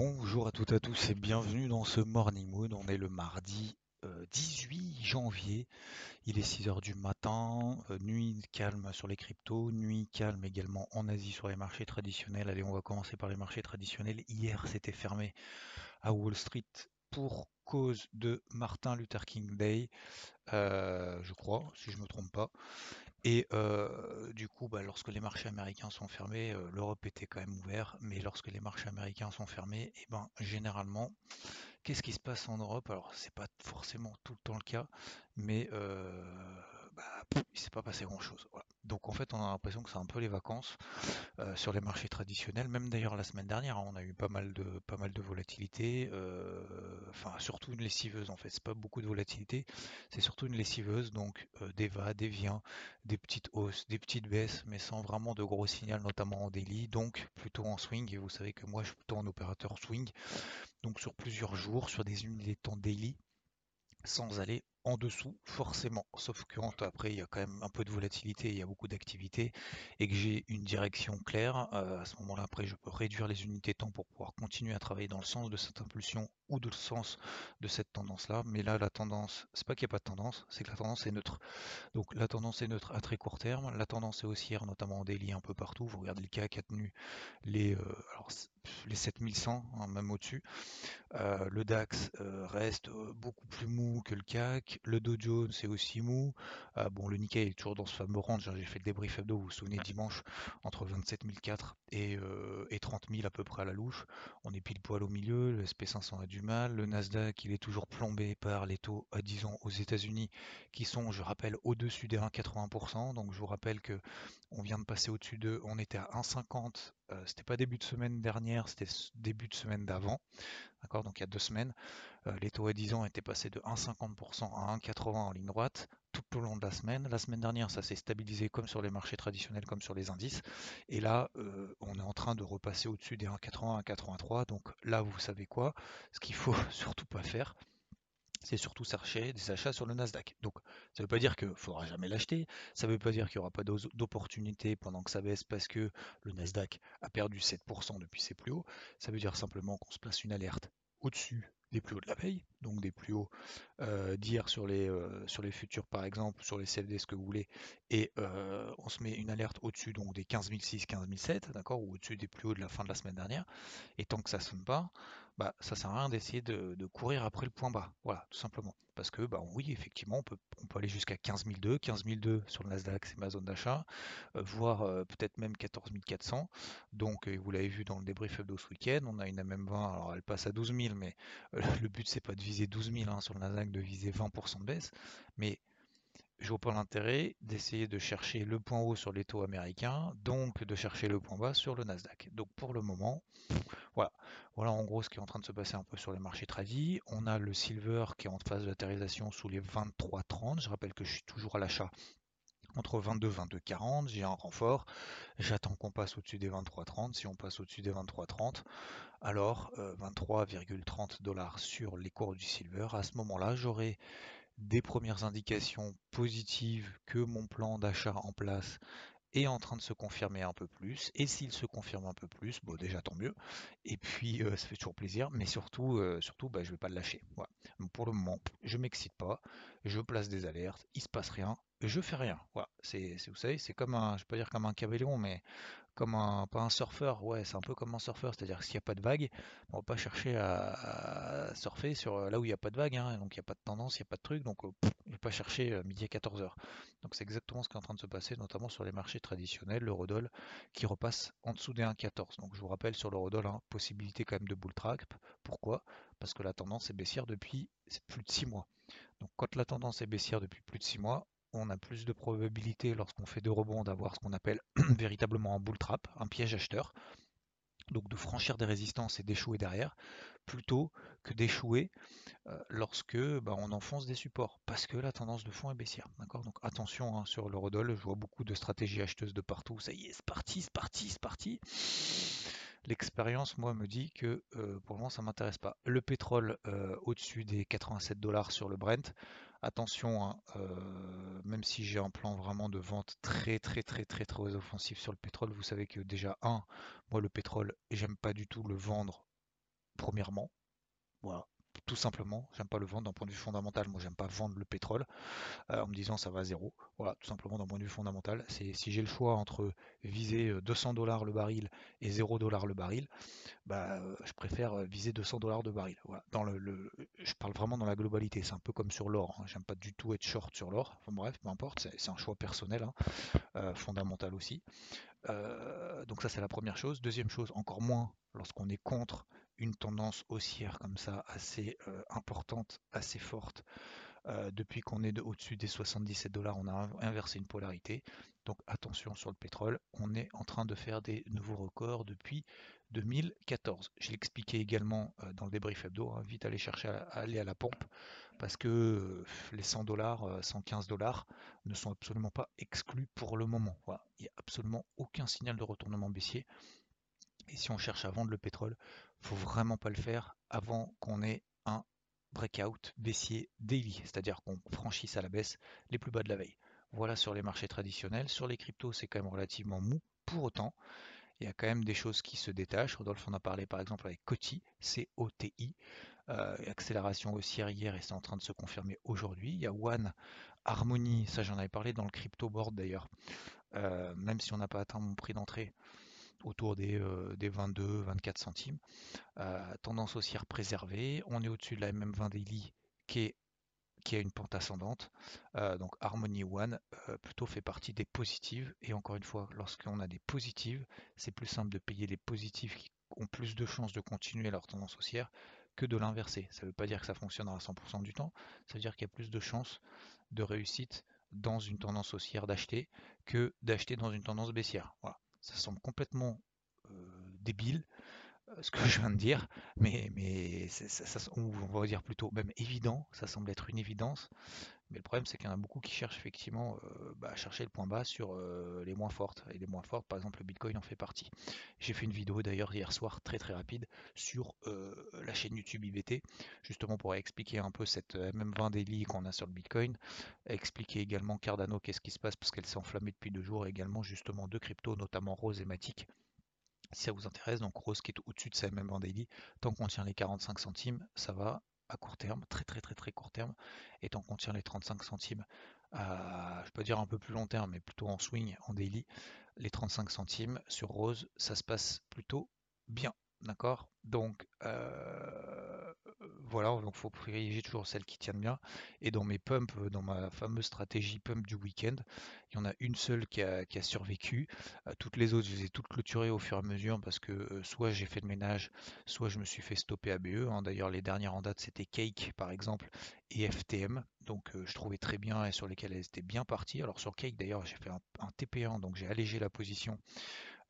Bonjour à toutes et à tous et bienvenue dans ce Morning Mood. On est le mardi euh, 18 janvier. Il est 6h du matin. Euh, nuit calme sur les cryptos. Nuit calme également en Asie sur les marchés traditionnels. Allez, on va commencer par les marchés traditionnels. Hier, c'était fermé à Wall Street pour cause de Martin Luther King Day, euh, je crois, si je ne me trompe pas. Et euh, du coup, bah, lorsque les marchés américains sont fermés, euh, l'Europe était quand même ouverte, mais lorsque les marchés américains sont fermés, et ben généralement, qu'est-ce qui se passe en Europe? Alors, c'est pas forcément tout le temps le cas, mais bah, pff, il s'est pas passé grand-chose. Donc en fait, on a l'impression que c'est un peu les vacances euh, sur les marchés traditionnels. Même d'ailleurs la semaine dernière, hein, on a eu pas mal de pas mal de volatilité. euh, enfin, surtout une lessiveuse en fait. C'est pas beaucoup de volatilité, c'est surtout une lessiveuse. Donc euh, des va, des viens, des petites hausses, des petites baisses, mais sans vraiment de gros signal, notamment en daily. Donc plutôt en swing. Et vous savez que moi, je suis plutôt un opérateur swing. Donc sur plusieurs jours, sur des unités de temps daily sans aller en dessous forcément. Sauf que après il y a quand même un peu de volatilité, il y a beaucoup d'activité et que j'ai une direction claire, euh, à ce moment-là après je peux réduire les unités temps pour pouvoir continuer à travailler dans le sens de cette impulsion ou de le sens de cette tendance-là. Mais là la tendance, c'est pas qu'il n'y a pas de tendance, c'est que la tendance est neutre. Donc la tendance est neutre à très court terme, la tendance est haussière notamment en daily un peu partout. Vous regardez le CAC a tenu les, euh, alors, les 7100, hein, même au-dessus. Euh, le DAX reste beaucoup plus mou que le CAC. Le Dow Jones aussi mou. Euh, bon, le Nikkei est toujours dans ce fameux range. hein. J'ai fait le débrief hebdo, vous vous souvenez, dimanche, entre 27 004 et, euh, et 30 000 à peu près à la louche. On est pile poil au milieu. Le SP500 a du mal. Le Nasdaq, il est toujours plombé par les taux à 10 ans aux États-Unis qui sont, je rappelle, au-dessus des 1,80%. Donc je vous rappelle que on vient de passer au-dessus de, on était à 1,50. Euh, c'était pas début de semaine dernière, c'était début de semaine d'avant. D'accord, donc il y a deux semaines, euh, les taux à 10 ans étaient passés de 1,50% à 1,80 en ligne droite tout au long de la semaine. La semaine dernière, ça s'est stabilisé comme sur les marchés traditionnels, comme sur les indices. Et là, euh, on est en train de repasser au-dessus des 1,80, 1,83. Donc là, vous savez quoi? Ce qu'il faut surtout pas faire, c'est surtout des achats sur le Nasdaq. Donc, ça ne veut pas dire qu'il ne faudra jamais l'acheter, ça ne veut pas dire qu'il n'y aura pas d'opportunité pendant que ça baisse parce que le Nasdaq a perdu 7% depuis ses plus hauts. Ça veut dire simplement qu'on se place une alerte au-dessus des plus hauts de la veille, donc des plus hauts euh, d'hier sur les, euh, sur les futurs par exemple, sur les CFD, ce que vous voulez, et euh, on se met une alerte au-dessus donc des 15 006, 15 007, d'accord, ou au-dessus des plus hauts de la fin de la semaine dernière, et tant que ça ne sonne pas, bah, ça sert à rien d'essayer de, courir après le point bas. Voilà, tout simplement. Parce que, bah, oui, effectivement, on peut, aller jusqu'à 15 002. 15 002 sur le Nasdaq, c'est ma zone d'achat, euh, voire euh, peut-être même 14 400. Donc, vous l'avez vu dans le débrief hebdo ce week-end, on a une MM20, alors elle passe à 12 000, mais euh, le but, c'est pas de viser 12 000 hein, sur le Nasdaq, de viser 20% de baisse. Mais je vois pas l'intérêt d'essayer de chercher le point haut sur les taux américains, donc de chercher le point bas sur le Nasdaq. Donc, pour le moment, voilà. Voilà en gros ce qui est en train de se passer un peu sur les marchés tradis. On a le silver qui est en phase d'atterrisation sous les 23,30. Je rappelle que je suis toujours à l'achat entre 22 et 22,40. J'ai un renfort. J'attends qu'on passe au-dessus des 23,30. Si on passe au-dessus des 23,30, alors euh, 23,30 dollars sur les cours du silver. À ce moment-là, j'aurai des premières indications positives que mon plan d'achat en place est en train de se confirmer un peu plus. Et s'il se confirme un peu plus, bon déjà tant mieux. Et puis euh, ça fait toujours plaisir, mais surtout, euh, surtout bah, je vais pas le lâcher. Voilà. Pour le moment, je m'excite pas, je place des alertes, il se passe rien, je fais rien. Voilà. C'est, c'est- vous savez, c'est comme un, je vais pas dire comme un caméléon, mais comme un, pas un surfeur, ouais, c'est un peu comme un surfeur, c'est-à-dire que s'il n'y a pas de vague, on va pas chercher à, surfer sur euh, là où il n'y a pas de vague, hein, donc il n'y a pas de tendance, il n'y a pas de truc, donc euh, pff, je vais pas chercher euh, midi à 14h. Donc c'est exactement ce qui est en train de se passer, notamment sur les marchés traditionnels, l'eurodoll qui repasse en dessous des 1,14. Donc je vous rappelle sur l'eurodoll, hein, possibilité quand même de bull trap. Pourquoi? Parce que la tendance est baissière depuis plus de 6 mois. Donc quand la tendance est baissière depuis plus de 6 mois, on a plus de probabilité lorsqu'on fait deux rebonds d'avoir ce qu'on appelle véritablement un bull trap, un piège acheteur. Donc de franchir des résistances et d'échouer derrière, plutôt que d'échouer euh, lorsque bah, on enfonce des supports, parce que la tendance de fond est baissière. D'accord? Donc attention hein, sur l'eurodoll, je vois beaucoup de stratégies acheteuses de partout. Ça y est, c'est parti, c'est parti, c'est parti. L'expérience, moi, me dit que euh, pour le moment, ça m'intéresse pas. Le pétrole euh, au-dessus des 87 dollars sur le Brent, Attention, hein, euh, même si j'ai un plan vraiment de vente très très très très très offensif sur le pétrole, vous savez que déjà, un, moi le pétrole, j'aime pas du tout le vendre premièrement. Voilà, tout simplement, j'aime pas le vendre d'un point de vue fondamental. Moi, j'aime pas vendre le pétrole euh, en me disant ça va à zéro. Voilà, tout simplement d'un point de vue fondamental. C'est si j'ai le choix entre viser 200 euh, dollars le baril et 0 dollars le baril, bah, euh, je préfère viser 200 dollars de baril. Voilà. Dans le, je parle vraiment dans la globalité. C'est un peu comme sur l'or. Hein. J'aime pas du tout être short sur l'or. Enfin bref, peu importe. C'est un choix personnel, hein, fondamental aussi. Donc ça, c'est la première chose. Deuxième chose, encore moins lorsqu'on est contre une tendance haussière comme ça assez importante, assez forte. depuis qu'on est au-dessus des 77 dollars, on a inversé une polarité. Donc attention sur le pétrole, on est en train de faire des nouveaux records depuis 2014. Je l'expliquais également dans le débrief hebdo, hein, vite aller chercher à, aller à la pompe, parce que les 100 dollars, 115 dollars ne sont absolument pas exclus pour le moment. Il n'y a absolument aucun signal de retournement baissier. Et si on cherche à vendre le pétrole, faut vraiment pas le faire avant qu'on ait un breakout baissier daily, c'est-à-dire qu'on franchisse à la baisse les plus bas de la veille. Voilà sur les marchés traditionnels. Sur les cryptos, c'est quand même relativement mou. Pour autant, il y a quand même des choses qui se détachent. Rodolphe en a parlé par exemple avec COTI, C-O-T-I, euh, accélération haussière hier et c'est en train de se confirmer aujourd'hui. Il y a One Harmony, ça j'en avais parlé dans le crypto board d'ailleurs, euh, même si on n'a pas atteint mon prix d'entrée, autour des, 22-24 euh, centimes. Tendance haussière préservée. On est au-dessus de la MM20 Daily qui, est, qui a une pente ascendante. Euh, donc Harmony One plutôt fait partie des positives. Et encore une fois, lorsqu'on a des positives, c'est plus simple de payer les positives qui ont plus de chances de continuer leur tendance haussière que de l'inverser. Ça ne veut pas dire que ça fonctionnera à 100% du temps, ça veut dire qu'il y a plus de chances de réussite dans une tendance haussière d'acheter que d'acheter dans une tendance baissière. Voilà ça semble complètement débile ce que je viens de dire, mais, mais on va dire plutôt même évident, ça semble être une évidence, mais le problème c'est qu'il y en a beaucoup qui cherchent effectivement bah, à chercher le point bas sur les moins fortes, et les moins fortes, par exemple le Bitcoin en fait partie. J'ai fait une vidéo d'ailleurs hier soir très très rapide sur la chaîne YouTube IBT, justement pour expliquer un peu cette MM20 daily qu'on a sur le Bitcoin, expliquer également Cardano qu'est-ce qui se passe parce qu'elle s'est enflammée depuis deux jours, et également justement deux cryptos, notamment Rose et Matic si ça vous intéresse, donc Rose qui est au-dessus de sa même en daily, tant qu'on tient les 45 centimes, ça va à court terme, très très très très court terme, et tant qu'on tient les 35 centimes je peux dire un peu plus long terme, mais plutôt en swing, en daily, les 35 centimes sur Rose, ça se passe plutôt bien. D'accord? Donc euh, voilà, donc faut privilégier toujours celles qui tiennent bien. Et dans mes pumps, dans ma fameuse stratégie pump du week-end, il y en a une seule qui a, survécu. Euh, toutes les autres, je les ai toutes clôturées au fur et à mesure parce que euh, soit j'ai fait le ménage, soit je me suis fait stopper ABE. Hein. D'ailleurs, les dernières en date, c'était Cake par exemple et FTM. Donc je trouvais très bien et sur lesquelles elles étaient bien parties. Alors sur Cake d'ailleurs, j'ai fait un TP1, donc j'ai allégé la position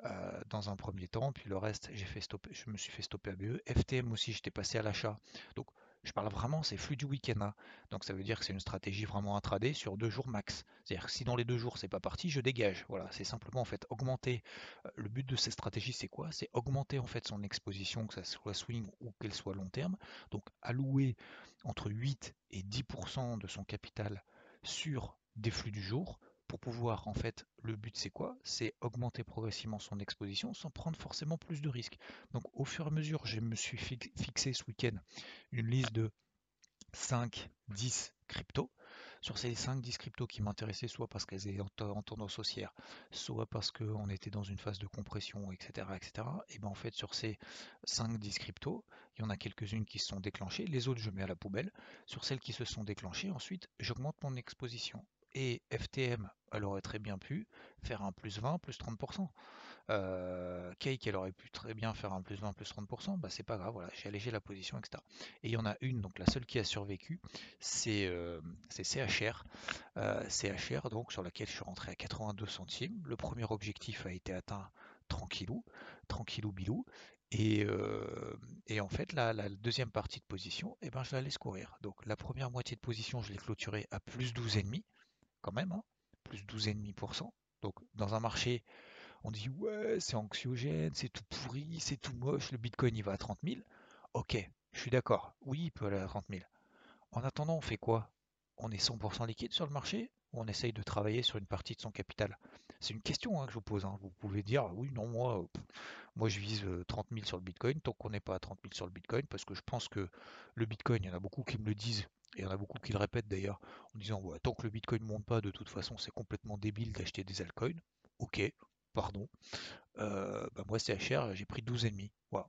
euh, dans un premier temps, puis le reste, j'ai fait stopper, je me suis fait stopper à BE. FTM aussi, j'étais passé à l'achat. Donc, je parle vraiment, c'est flux du week-end. Hein. Donc, ça veut dire que c'est une stratégie vraiment intraday sur deux jours max. C'est-à-dire que si dans les deux jours, c'est pas parti, je dégage. Voilà, c'est simplement en fait augmenter. Euh, le but de cette stratégie, c'est quoi? C'est augmenter en fait son exposition, que ça soit swing ou qu'elle soit long terme. Donc, allouer entre 8 et 10% de son capital sur des flux du jour pour pouvoir, en fait, le but c'est quoi? C'est augmenter progressivement son exposition sans prendre forcément plus de risques. Donc au fur et à mesure, je me suis fixé ce week-end une liste de 5, 10 cryptos. Sur ces 5-10 cryptos qui m'intéressaient, soit parce qu'elles étaient en, tendance haussière, soit parce qu'on était dans une phase de compression, etc. etc. Et bien en fait, sur ces 5-10 cryptos, il y en a quelques-unes qui se sont déclenchées, les autres je mets à la poubelle. Sur celles qui se sont déclenchées, ensuite, j'augmente mon exposition et FTM, elle aurait très bien pu faire un plus 20, plus 30%. Euh, Cake, elle aurait pu très bien faire un plus 20, plus 30%, bah c'est pas grave, voilà, j'ai allégé la position, etc. Et il y en a une, donc la seule qui a survécu, c'est euh, CHR. Euh, CHR, donc sur laquelle je suis rentré à 82 centimes. Le premier objectif a été atteint tranquillou, tranquillou bilou. Et, euh, en fait, la, la, deuxième partie de position, eh ben, je la laisse courir. Donc la première moitié de position, je l'ai clôturée à plus 12,5, quand même, hein, plus 12,5%. Donc dans un marché, on dit ouais, c'est anxiogène, c'est tout pourri, c'est tout moche, le Bitcoin il va à 30 000. Ok, je suis d'accord, oui, il peut aller à 30 000. En attendant, on fait quoi? On est 100% liquide sur le marché? On essaye de travailler sur une partie de son capital C'est une question hein, que je vous pose. Hein. Vous pouvez dire oui, non, moi, moi je vise 30 euh, 000 sur le Bitcoin, tant qu'on n'est pas à 30 000 sur le Bitcoin, parce que je pense que le Bitcoin, il y en a beaucoup qui me le disent, et il y en a beaucoup qui le répètent d'ailleurs, en disant tant que le Bitcoin ne monte pas, de toute façon, c'est complètement débile d'acheter des altcoins. Ok, pardon. Euh, bah moi, CHR, j'ai pris 12,5. Voilà.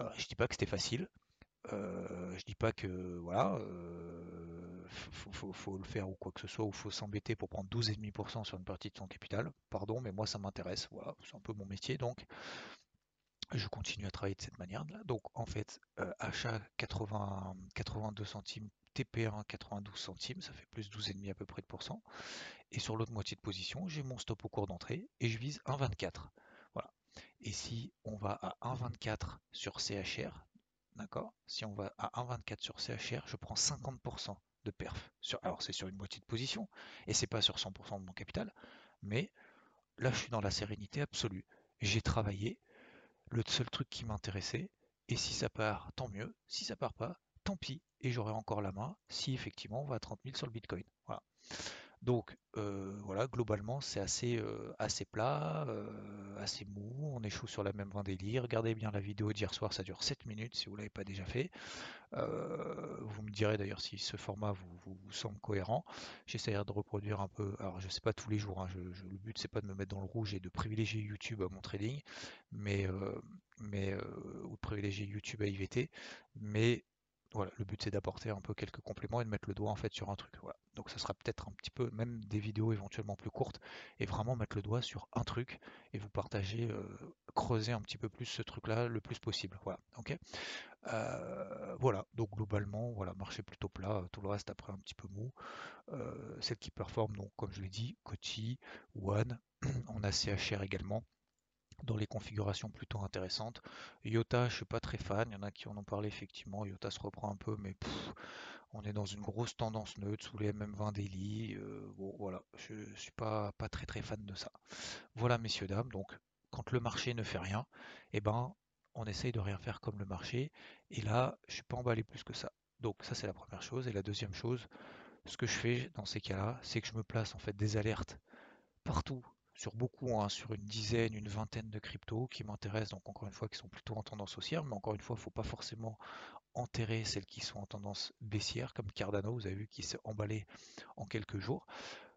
Euh, je dis pas que c'était facile. Euh, je dis pas que voilà, euh, faut, le faire ou quoi que ce soit, ou faut s'embêter pour prendre 12,5% sur une partie de son capital. Pardon, mais moi ça m'intéresse. Voilà, c'est un peu mon métier, donc je continue à travailler de cette manière-là. Donc en fait, euh, achat 80, 82 centimes, TP1 92 centimes, ça fait plus 12,5 à peu près de pourcent. Et sur l'autre moitié de position, j'ai mon stop au cours d'entrée et je vise 1,24. Voilà. Et si on va à 1,24 sur CHR, d'accord Si on va à 1,24 sur CHR, je prends 50% de perf. Sur, alors c'est sur une moitié de position et c'est pas sur 100% de mon capital, mais là je suis dans la sérénité absolue. J'ai travaillé, le seul truc qui m'intéressait. Et si ça part, tant mieux. Si ça part pas, tant pis. Et j'aurai encore la main si effectivement on va à 30 000 sur le Bitcoin. Voilà. Donc euh, voilà, globalement c'est assez, euh, plat, euh, assez mou, on chaud sur la même vin délire. Regardez bien la vidéo d'hier soir, ça dure 7 minutes si vous ne l'avez pas déjà fait. vous me direz d'ailleurs si ce format vous, semble cohérent. J'essaierai de reproduire un peu, alors je sais pas tous les jours, hein, le but c'est pas de me mettre dans le rouge et de privilégier YouTube à mon trading, mais, mais ou de privilégier YouTube à IVT, mais voilà, le but c'est d'apporter un peu quelques compléments et de mettre le doigt en fait sur un truc. Donc ça sera peut-être un petit peu, même des vidéos éventuellement plus courtes, et vraiment mettre le doigt sur un truc et vous partager, euh, creuser un petit peu plus ce truc-là le plus possible. Voilà. Euh, voilà, donc globalement, voilà, marché plutôt plat, tout le reste après un petit peu mou. Euh, celle qui performe, donc comme je l'ai dit, Coty, One, on a CHR également dans les configurations plutôt intéressantes. Iota, je suis pas très fan, il y en a qui en ont parlé effectivement, Iota se reprend un peu, mais on est dans une grosse tendance neutre sous les MM20 daily. Euh, bon voilà, je, ne suis pas, pas très très fan de ça. Voilà messieurs dames, donc quand le marché ne fait rien, eh ben on essaye de rien faire comme le marché, et là je suis pas emballé plus que ça. Donc ça c'est la première chose, et la deuxième chose, ce que je fais dans ces cas-là, c'est que je me place en fait des alertes partout sur beaucoup, hein, sur une dizaine, une vingtaine de cryptos qui m'intéressent, donc encore une fois qui sont plutôt en tendance haussière, mais encore une fois, il ne faut pas forcément enterrer celles qui sont en tendance baissière, comme Cardano, vous avez vu, qui s'est emballé en quelques jours.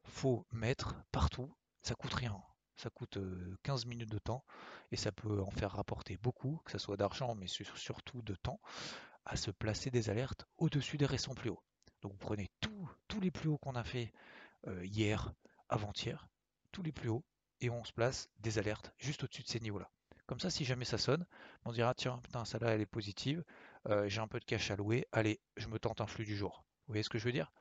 faut mettre partout, ça coûte rien. Ça coûte 15 minutes de temps et ça peut en faire rapporter beaucoup, que ce soit d'argent, mais surtout de temps, à se placer des alertes au-dessus des récents plus hauts. Donc vous prenez tous les plus hauts qu'on a fait hier, avant-hier, tous les plus hauts et on se place des alertes juste au-dessus de ces niveaux-là. Comme ça, si jamais ça sonne, on dira tiens, putain, celle-là elle est positive, euh, j'ai un peu de cash à louer, allez, je me tente un flux du jour. Vous voyez ce que je veux dire?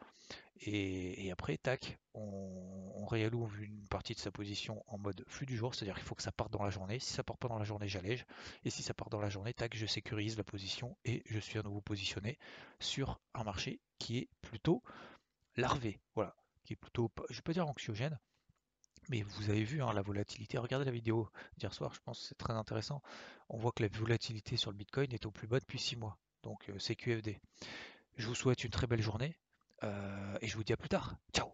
Et, après, tac, on, réalloue une partie de sa position en mode flux du jour, c'est-à-dire qu'il faut que ça parte dans la journée. Si ça part pas dans la journée, j'allège. Et si ça part dans la journée, tac, je sécurise la position et je suis à nouveau positionné sur un marché qui est plutôt larvé. Voilà, qui est plutôt, je peux dire anxiogène, mais vous avez vu hein, la volatilité. Regardez la vidéo d'hier soir, je pense que c'est très intéressant. On voit que la volatilité sur le Bitcoin est au plus bas depuis 6 mois. Donc euh, c'est QFD. Je vous souhaite une très belle journée euh, et je vous dis à plus tard. Ciao